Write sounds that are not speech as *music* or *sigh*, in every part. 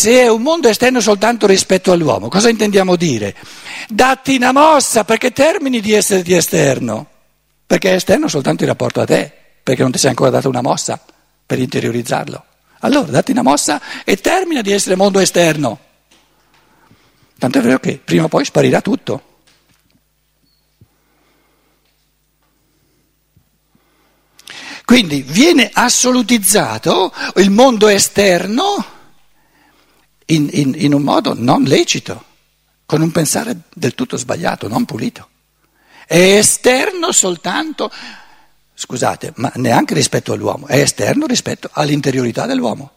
se è un mondo esterno soltanto rispetto all'uomo, cosa intendiamo dire? Datti una mossa perché termini di essere di esterno, perché è esterno soltanto in rapporto a te, perché non ti sei ancora dato una mossa per interiorizzarlo. Allora datti una mossa e termina di essere mondo esterno. Tanto è vero che prima o poi sparirà tutto. Quindi viene assolutizzato il mondo esterno in, in, in, un modo non lecito, con un pensare del tutto sbagliato, non pulito. È esterno soltanto, scusate, ma neanche rispetto all'uomo, è esterno rispetto all'interiorità dell'uomo.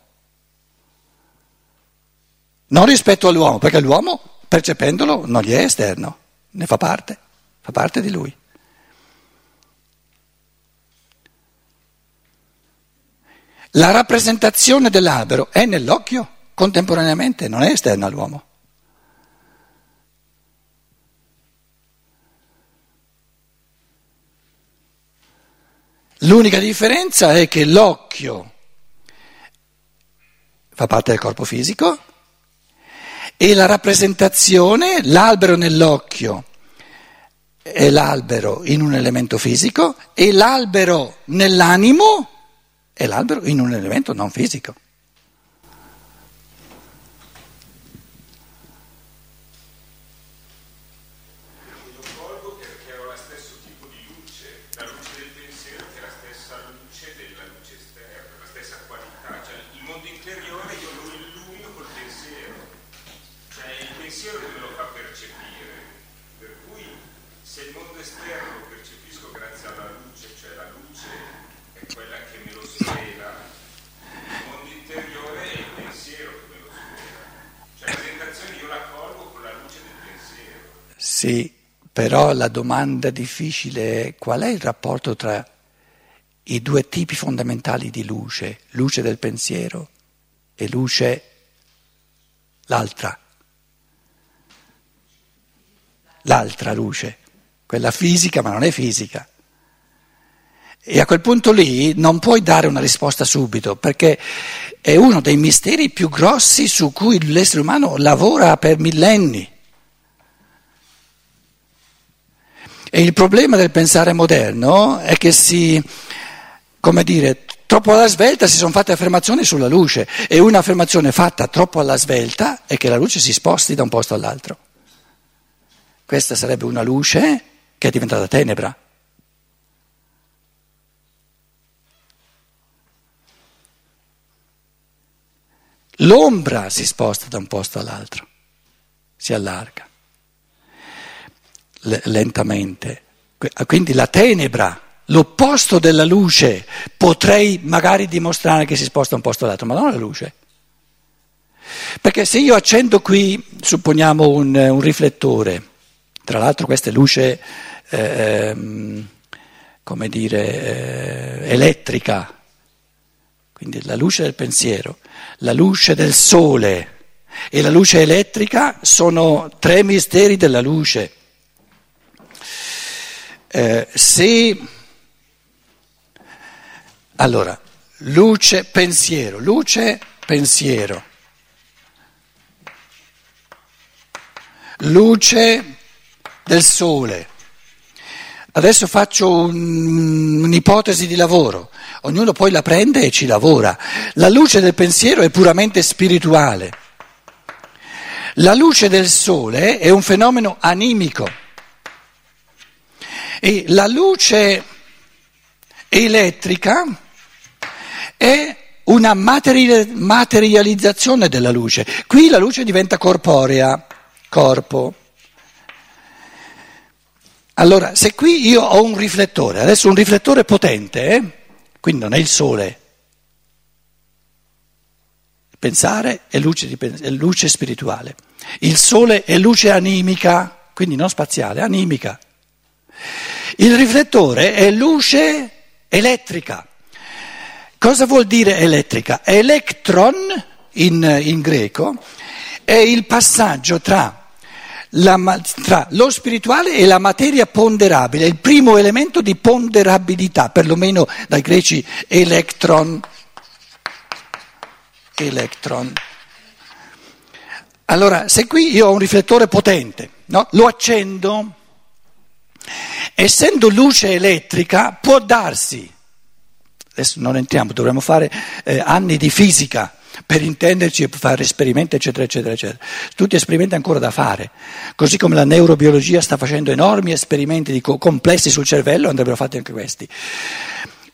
Non rispetto all'uomo, perché l'uomo, percependolo, non gli è esterno, ne fa parte, fa parte di lui. La rappresentazione dell'albero è nell'occhio contemporaneamente, non è esterna all'uomo. L'unica differenza è che l'occhio fa parte del corpo fisico e la rappresentazione, l'albero nell'occhio è l'albero in un elemento fisico e l'albero nell'animo è l'albero in un elemento non fisico. Sì, però la domanda difficile è qual è il rapporto tra i due tipi fondamentali di luce, luce del pensiero e luce l'altra, l'altra luce, quella fisica ma non è fisica. E a quel punto lì non puoi dare una risposta subito, perché è uno dei misteri più grossi su cui l'essere umano lavora per millenni. E il problema del pensare moderno è che si, come dire, troppo alla svelta si sono fatte affermazioni sulla luce e un'affermazione fatta troppo alla svelta è che la luce si sposti da un posto all'altro. Questa sarebbe una luce che è diventata tenebra. L'ombra si sposta da un posto all'altro, si allarga lentamente. Quindi la tenebra, l'opposto della luce, potrei magari dimostrare che si sposta un posto all'altro, ma non la luce. Perché se io accendo qui, supponiamo un, un riflettore, tra l'altro questa è luce, eh, ehm, come dire, eh, elettrica, quindi la luce del pensiero, la luce del sole e la luce elettrica sono tre misteri della luce. Eh, se allora luce pensiero, luce pensiero, luce del sole. Adesso faccio un, un'ipotesi di lavoro, ognuno poi la prende e ci lavora. La luce del pensiero è puramente spirituale. La luce del sole è un fenomeno animico. E la luce elettrica è una materializzazione della luce. Qui la luce diventa corporea, corpo. Allora, se qui io ho un riflettore, adesso un riflettore potente, eh? quindi non è il sole, pensare è luce, è luce spirituale, il sole è luce animica, quindi non spaziale, animica. Il riflettore è luce elettrica. Cosa vuol dire elettrica? Electron in, in greco è il passaggio tra, la, tra, lo spirituale e la materia ponderabile, il primo elemento di ponderabilità, perlomeno dai greci electron. electron. Allora, se qui io ho un riflettore potente, no? lo accendo, essendo luce elettrica può darsi, adesso non entriamo, dovremmo fare eh, anni di fisica per intenderci e fare esperimenti, eccetera, eccetera, eccetera. Tutti esperimenti ancora da fare, così come la neurobiologia sta facendo enormi esperimenti co- complessi sul cervello, andrebbero fatti anche questi.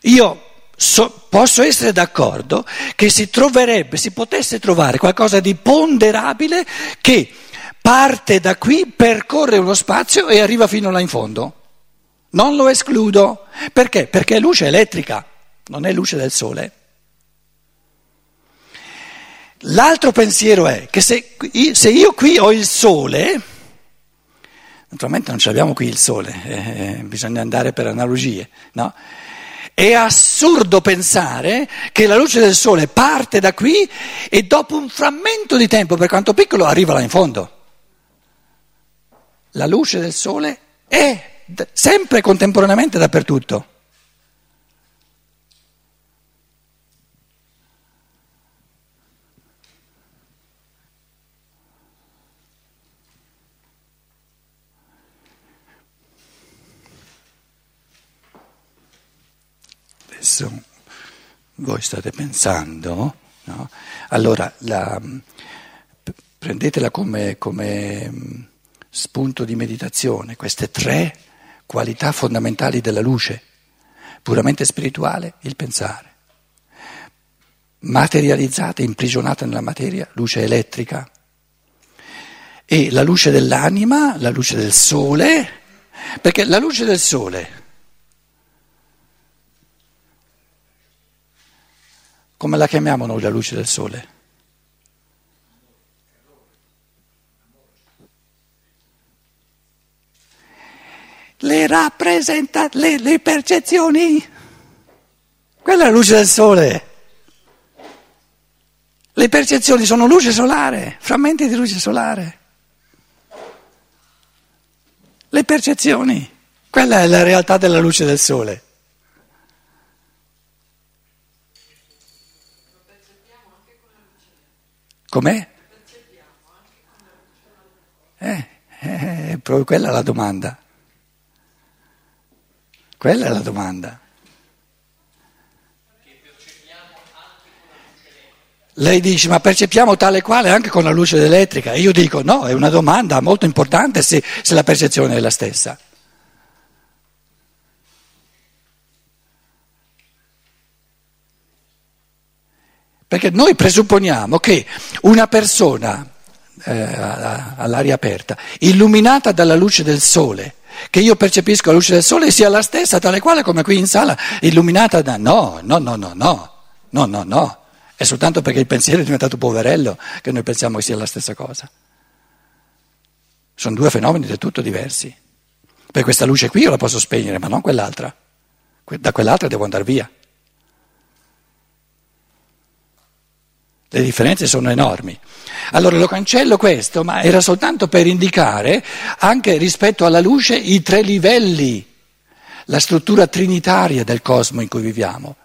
Io so, posso essere d'accordo che si troverebbe, si potesse trovare qualcosa di ponderabile che parte da qui, percorre uno spazio e arriva fino là in fondo. Non lo escludo. Perché? Perché è luce elettrica, non è luce del sole. L'altro pensiero è che se, se io qui ho il sole, naturalmente non ce l'abbiamo qui il sole, eh, bisogna andare per analogie, no? È assurdo pensare che la luce del sole parte da qui e dopo un frammento di tempo, per quanto piccolo, arriva là in fondo. La luce del sole è sempre contemporaneamente dappertutto. Adesso voi state pensando, no? allora la, prendetela come, come spunto di meditazione, queste tre qualità fondamentali della luce, puramente spirituale, il pensare, materializzata, imprigionata nella materia, luce elettrica, e la luce dell'anima, la luce del sole, perché la luce del sole, come la chiamiamo noi la luce del sole? Le rappresenta le, le percezioni. Quella è la luce del sole. Le percezioni sono luce solare, frammenti di luce solare. Le percezioni, quella è la realtà della luce del sole. Com'è? Eh, eh, proprio quella è la domanda. Quella è la domanda. Lei dice, ma percepiamo tale quale anche con la luce elettrica? E io dico, no, è una domanda molto importante se, se la percezione è la stessa. Perché noi presupponiamo che una persona eh, all'aria aperta, illuminata dalla luce del sole, che io percepisco la luce del sole sia la stessa, tale quale come qui in sala, illuminata da... No, no, no, no, no, no, no, no. È soltanto perché il pensiero è diventato poverello che noi pensiamo che sia la stessa cosa. Sono due fenomeni del tutto diversi. Per questa luce qui io la posso spegnere, ma non quell'altra. Da quell'altra devo andare via. Le differenze sono enormi. Allora lo cancello questo, ma era soltanto per indicare anche rispetto alla luce i tre livelli, la struttura trinitaria del cosmo in cui viviamo,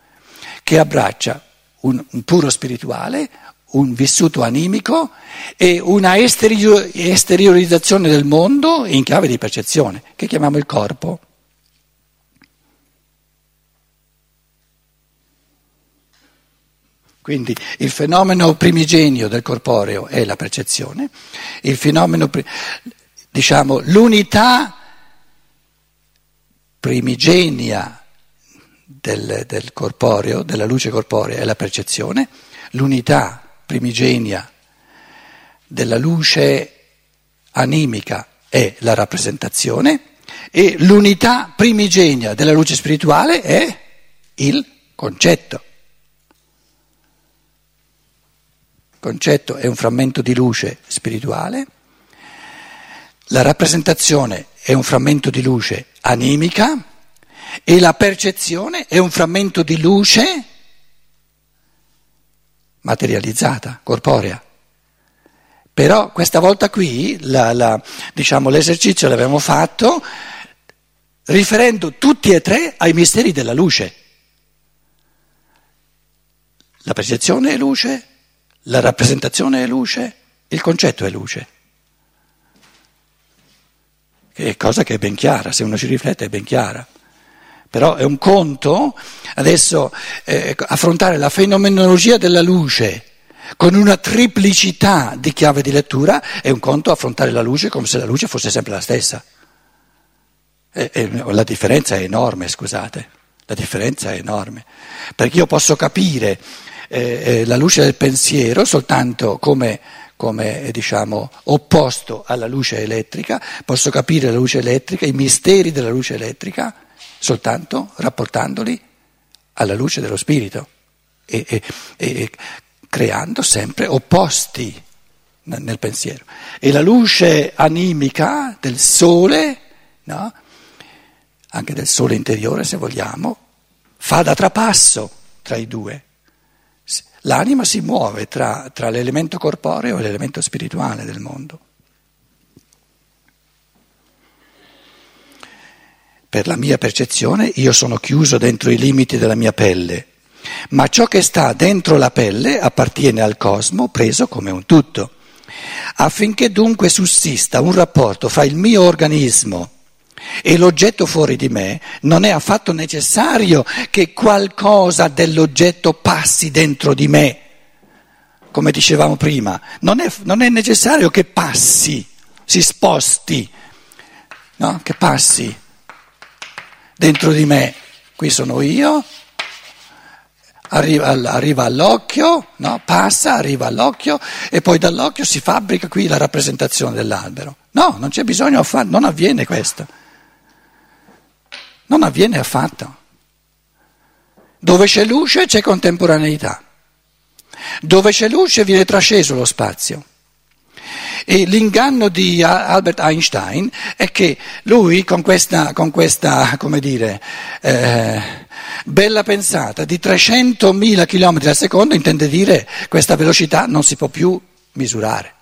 che abbraccia un, un puro spirituale, un vissuto animico e una esteriorizzazione del mondo in chiave di percezione, che chiamiamo il corpo. Quindi il fenomeno primigenio del corporeo è la percezione, il fenomeno, diciamo, l'unità primigenia del, del corporeo, della luce corporea è la percezione, l'unità primigenia della luce animica è la rappresentazione. E l'unità primigenia della luce spirituale è il concetto. Concetto è un frammento di luce spirituale, la rappresentazione è un frammento di luce animica e la percezione è un frammento di luce materializzata, corporea. Però questa volta qui la, la, diciamo, l'esercizio l'abbiamo fatto riferendo tutti e tre ai misteri della luce. La percezione è luce, la rappresentazione è luce Il concetto è luce. Che è cosa che è ben chiara, se uno ci riflette è ben chiara. Però è un conto adesso eh, affrontare la fenomenologia della luce con una triplicità di chiave di lettura è un conto affrontare la luce come se la luce fosse sempre la stessa. E, e, la differenza è enorme, scusate, la differenza è enorme, perché io posso capire eh, eh, la luce del pensiero soltanto come, come diciamo, opposto alla luce elettrica, posso capire la luce elettrica, i misteri della luce elettrica, soltanto rapportandoli alla luce dello spirito e, e, e creando sempre opposti nel pensiero. E la luce animica del sole, no? anche del sole interiore se vogliamo, fa da trapasso tra i due. L'anima si muove tra, tra l'elemento corporeo e l'elemento spirituale del mondo. Per la mia percezione io sono chiuso dentro i limiti della mia pelle ma ciò che sta dentro la pelle appartiene al cosmo preso come un tutto. Affinché dunque sussista un rapporto fra il mio organismo e l'oggetto fuori di me, non è affatto necessario che qualcosa dell'oggetto passi dentro di me, come dicevamo prima, non è, non è necessario che passi, si sposti, no? che passi dentro di me. Qui sono io, arriva, arriva all'occhio, no? passa, arriva all'occhio e poi dall'occhio si fabbrica qui la rappresentazione dell'albero. No, non c'è bisogno, non avviene questo. Non avviene affatto. Dove c'è luce c'è contemporaneità. Dove c'è luce viene trasceso lo spazio. E l'inganno di Albert Einstein è che lui con questa, con questa come dire, eh, bella pensata di 300.000 km al secondo intende dire questa velocità non si può più misurare.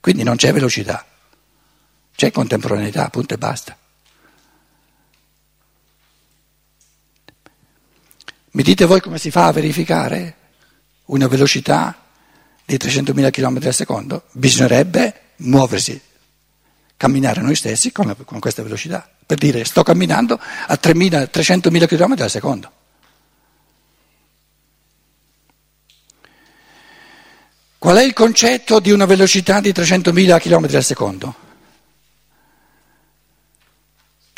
Quindi non c'è velocità, c'è contemporaneità, punto e basta. Mi dite voi come si fa a verificare una velocità di 300.000 km al secondo, bisognerebbe muoversi, camminare noi stessi con, la, con questa velocità, per dire sto camminando a 300.000 km al secondo. Qual è il concetto di una velocità di 300.000 km al secondo?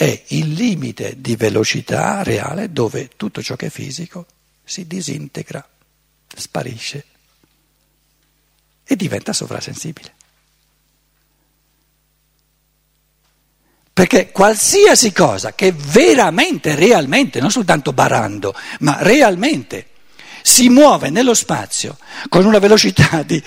È il limite di velocità reale dove tutto ciò che è fisico si disintegra, sparisce e diventa sovrasensibile. Perché qualsiasi cosa che veramente, realmente, non soltanto barando, ma realmente si muove nello spazio con una velocità di,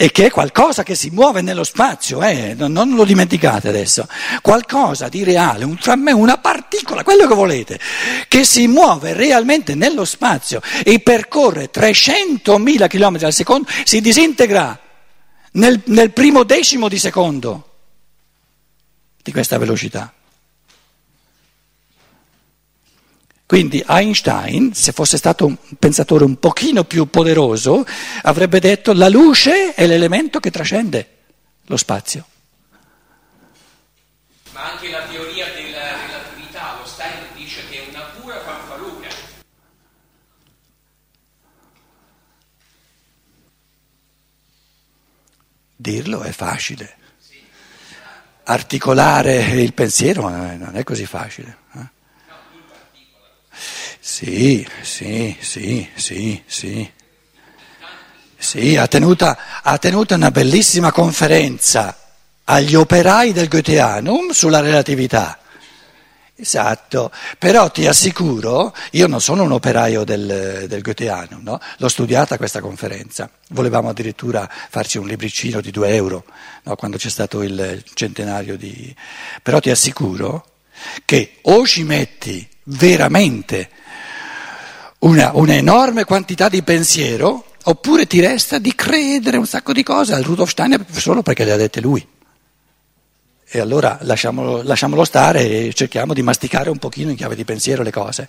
e che è qualcosa che si muove nello spazio, eh, non, lo dimenticate adesso, qualcosa di reale, un frammento, una particola, quello che volete, che si muove realmente nello spazio e percorre 300.000 km al secondo, si disintegra nel, nel primo decimo di secondo di questa velocità. Quindi Einstein, se fosse stato un pensatore un pochino più poderoso, avrebbe detto la luce è l'elemento che trascende lo spazio. Ma anche la teoria della relatività, lo Stein dice che è una pura fanfaluca. Dirlo è facile. Articolare il pensiero non è così facile. Eh? Sì, sì, sì, sì, sì. Sì, ha tenuto, ha tenuto una bellissima conferenza agli operai del Goetheanum sulla relatività. Esatto, però ti assicuro, io non sono un operaio del, del Goetheanum, no? l'ho studiata questa conferenza, volevamo addirittura farci un libricino di due euro no? quando c'è stato il centenario di... però ti assicuro che o ci metti veramente una, un'enorme quantità di pensiero, oppure ti resta di credere un sacco di cose al Rudolf Steiner solo perché le ha dette lui. E allora lasciamolo, lasciamolo stare e cerchiamo di masticare un pochino in chiave di pensiero le cose.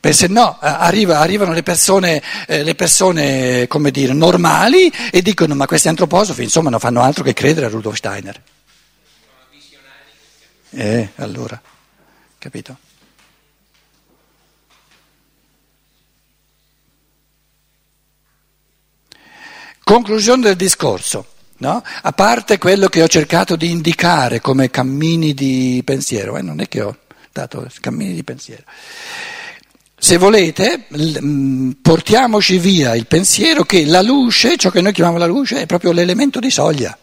Perché se no eh, arriva, arrivano le persone, eh, le persone, dire, normali e dicono ma questi antroposofi insomma non fanno altro che credere a Rudolf Steiner. Eh, allora, capito? Conclusione del discorso, no? a parte quello che ho cercato di indicare come cammini di pensiero, eh, non è che ho dato cammini di pensiero. Se volete, mm, portiamoci via il pensiero che la luce, ciò che noi chiamiamo la luce, è proprio l'elemento di soglia,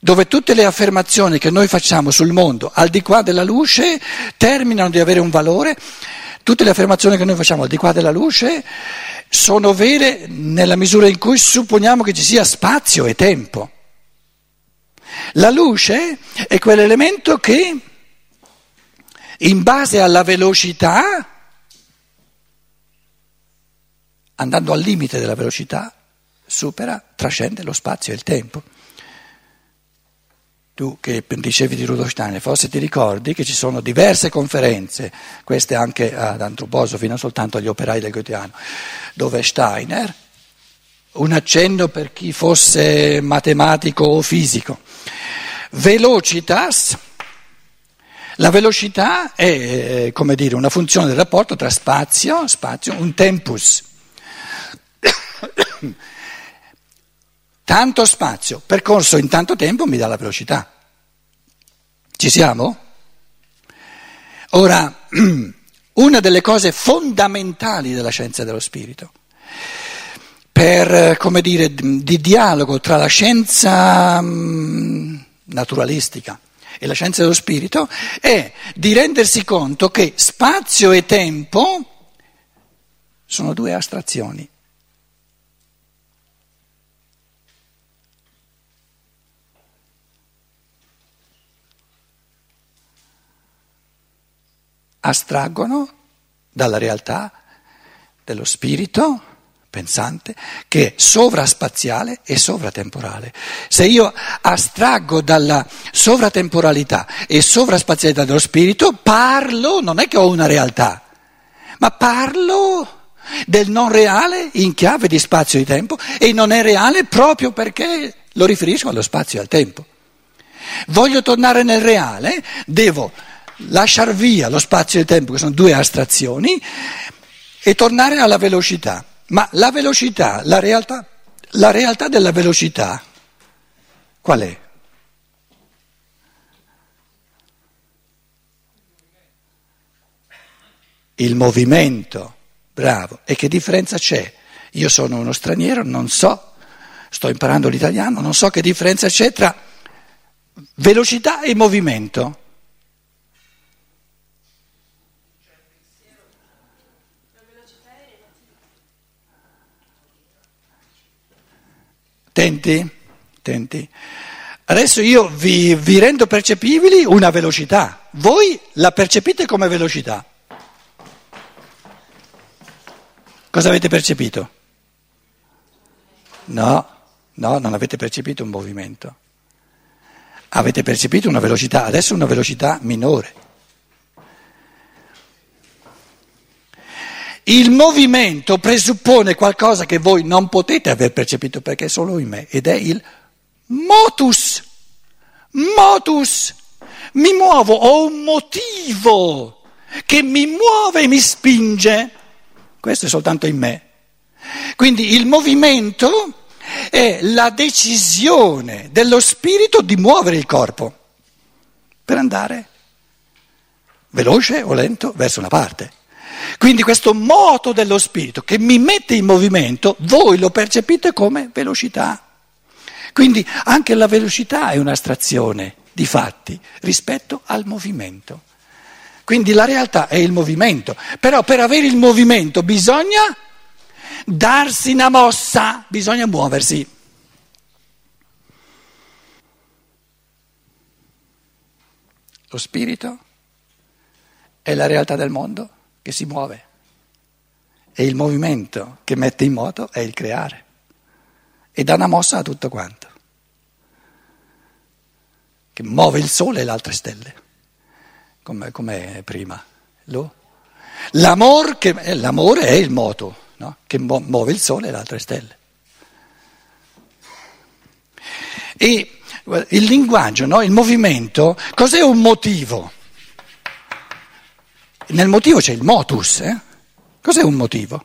dove tutte le affermazioni che noi facciamo sul mondo al di qua della luce terminano di avere un valore, tutte le affermazioni che noi facciamo al di qua della luce sono vere nella misura in cui supponiamo che ci sia spazio e tempo. La luce è quell'elemento che in base alla velocità, andando al limite della velocità, supera, trascende lo spazio e il tempo tu che dicevi di Rudolf Steiner, forse ti ricordi che ci sono diverse conferenze, queste anche ad antroposofi, non soltanto agli operai del Goetheano, dove Steiner, un accenno per chi fosse matematico o fisico, velocitas, la velocità è eh, come dire una funzione del rapporto tra spazio, spazio, un tempus. Tanto spazio percorso in tanto tempo mi dà la velocità. Ci siamo? Ora, *clears throat* una delle cose fondamentali della scienza dello spirito, per, come dire, di dialogo tra la scienza mm, naturalistica e la scienza dello spirito, è di rendersi conto che spazio e tempo sono due astrazioni astraggono dalla realtà dello spirito pensante che è sovraspaziale e sovratemporale. Se io astraggo dalla sovratemporalità e sovraspazialità dello spirito, parlo, non è che ho una realtà, ma parlo del non reale in chiave di spazio e tempo e non è reale proprio perché lo riferisco allo spazio e al tempo. Voglio tornare nel reale, devo lasciar via lo spazio e il tempo, che sono due astrazioni, e tornare alla velocità. Ma la velocità, la realtà, la realtà della velocità, qual è? Il movimento, bravo. E che differenza c'è? Io sono uno straniero, non so, sto imparando l'italiano, non so che differenza c'è tra velocità e movimento. Tenti? Tenti. Adesso io vi, vi rendo percepibili una velocità. Voi la percepite come velocità. Cosa avete percepito? No, no, non avete percepito un movimento. Avete percepito una velocità, adesso una velocità minore. Il movimento presuppone qualcosa che voi non potete aver percepito perché è solo in me ed è il motus. Motus. Mi muovo, ho un motivo che mi muove e mi spinge. Questo è soltanto in me. Quindi il movimento è la decisione dello spirito di muovere il corpo per andare veloce o lento verso una parte. Quindi questo moto dello spirito che mi mette in movimento, voi lo percepite come velocità. Quindi anche la velocità è un'astrazione di fatti rispetto al movimento. Quindi la realtà è il movimento, però per avere il movimento bisogna darsi una mossa, bisogna muoversi. Lo spirito è la realtà del mondo che si muove e il movimento che mette in moto è il creare e dà una mossa a tutto quanto, che muove il sole e le altre stelle, come, come prima. Lo? L'amor che, eh, l'amore è il moto no? che muove il sole e le altre stelle. E il linguaggio, no? il movimento, cos'è un motivo? Nel motivo c'è il motus. Eh? Cos'è un motivo?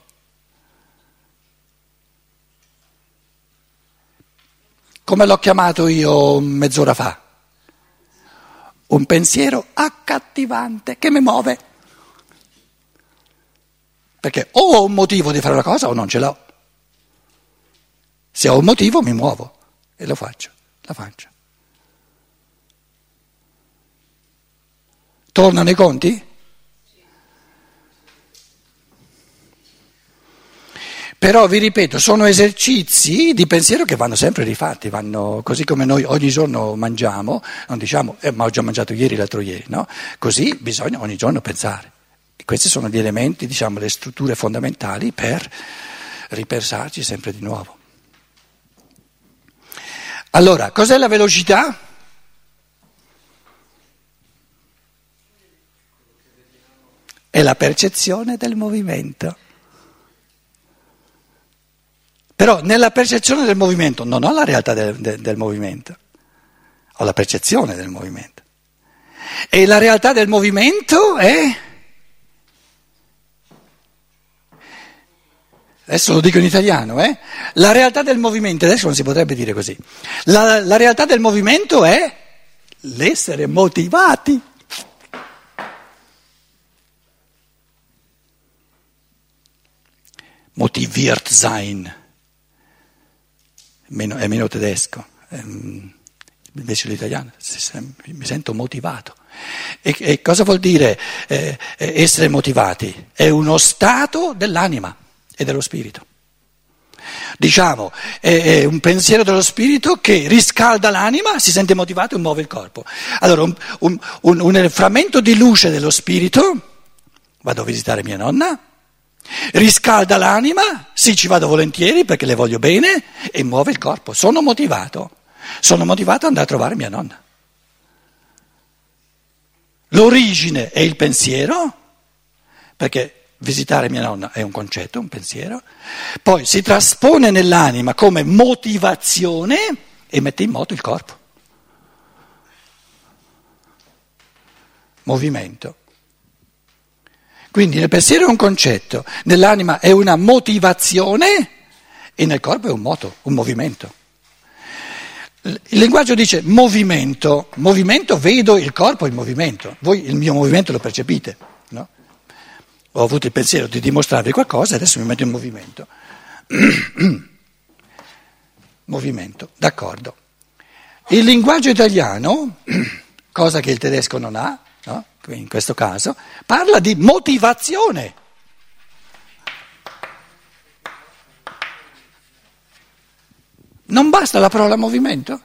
Come l'ho chiamato io mezz'ora fa? Un pensiero accattivante che mi muove. Perché o ho un motivo di fare una cosa o non ce l'ho. Se ho un motivo mi muovo e lo faccio, la faccio. Tornano i conti? Però vi ripeto, sono esercizi di pensiero che vanno sempre rifatti, vanno così come noi ogni giorno mangiamo, non diciamo eh, ma ho già mangiato ieri, l'altro ieri, no? Così bisogna ogni giorno pensare. E questi sono gli elementi, diciamo, le strutture fondamentali per ripensarci sempre di nuovo. Allora, cos'è la velocità? È la percezione del movimento. Però nella percezione del movimento non ho la realtà del, del, del movimento, ho la percezione del movimento. E la realtà del movimento è... Adesso lo dico in italiano, eh? La realtà del movimento, adesso non si potrebbe dire così. La, la realtà del movimento è l'essere motivati. Motiviert sein meno, è meno tedesco, ehm, invece l'italiano mi sento motivato. E, e cosa vuol dire eh, essere motivati? È uno stato dell'anima e dello spirito. Diciamo, è, è un pensiero dello spirito che riscalda l'anima, si sente motivato e muove il corpo. Allora, un, un, un, un frammento di luce dello spirito, vado a visitare mia nonna, Riscalda l'anima, sì ci vado volentieri perché le voglio bene e muove il corpo. Sono motivato, sono motivato ad andare a trovare mia nonna. L'origine è il pensiero, perché visitare mia nonna è un concetto, un pensiero, poi si traspone nell'anima come motivazione e mette in moto il corpo. Movimento. Quindi nel pensiero è un concetto, nell'anima è una motivazione e nel corpo è un moto, un movimento. Il linguaggio dice movimento, movimento vedo il corpo in movimento, voi il mio movimento lo percepite, no? Ho avuto il pensiero di dimostrarvi qualcosa, adesso mi metto in movimento. *clears throat* movimento, d'accordo. Il linguaggio italiano, *clears throat* cosa che il tedesco non ha? In questo caso, parla di motivazione. Non basta la parola movimento?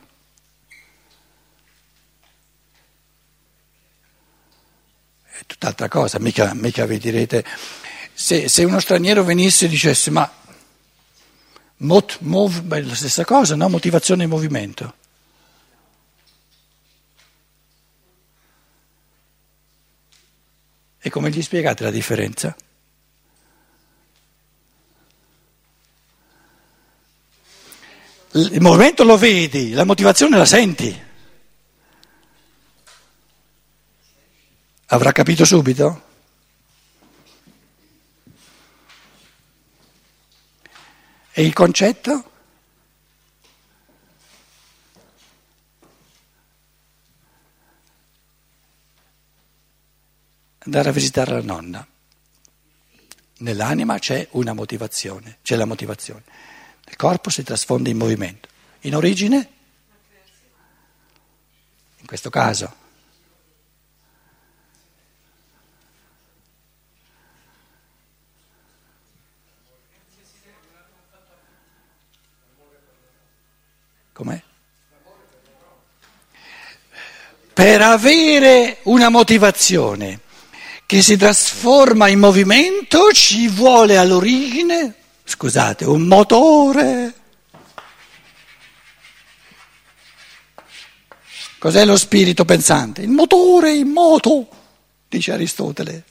È tutt'altra cosa, mica, mica vi direte, se, se, uno straniero venisse e dicesse ma mot, mov, beh, la stessa cosa, no? motivazione e movimento. E come gli spiegate la differenza? Il movimento lo vedi, la motivazione la senti. Avrà capito subito? E il concetto? Andare a visitare la nonna. Nell'anima c'è una motivazione, c'è la motivazione. Il corpo si trasfonde in movimento. In origine? In questo caso. Com'è? Per avere una motivazione che si trasforma in movimento ci vuole all'origine, scusate, un motore. Cos'è lo spirito pensante? Il motore in moto, dice Aristotele.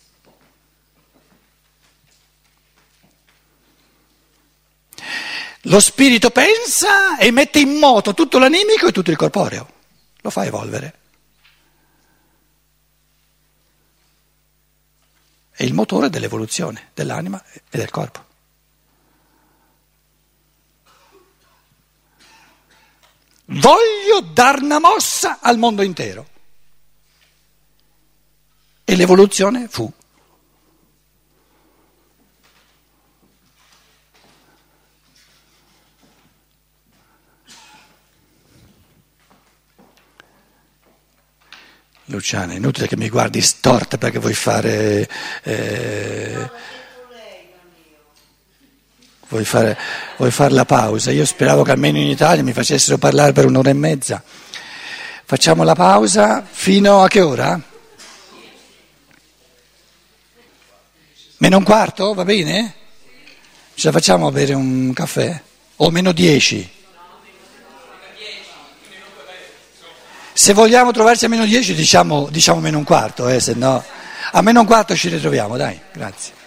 Lo spirito pensa e mette in moto tutto l'animico e tutto il corporeo, lo fa evolvere. È il motore dell'evoluzione dell'anima e del corpo. Voglio dar una mossa al mondo intero. E l'evoluzione fu. Luciana, inutile che mi guardi storta perché vuoi fare, eh, vuoi fare, vuoi fare la pausa. Io speravo che almeno in Italia mi facessero parlare per un'ora e mezza. Facciamo la pausa fino a che ora? Meno un quarto, va bene? Ce la facciamo a bere un caffè? O meno dieci? Se vogliamo trovarci a meno 10 diciamo, diciamo meno un quarto, eh, se no a meno un quarto ci ritroviamo, dai, grazie.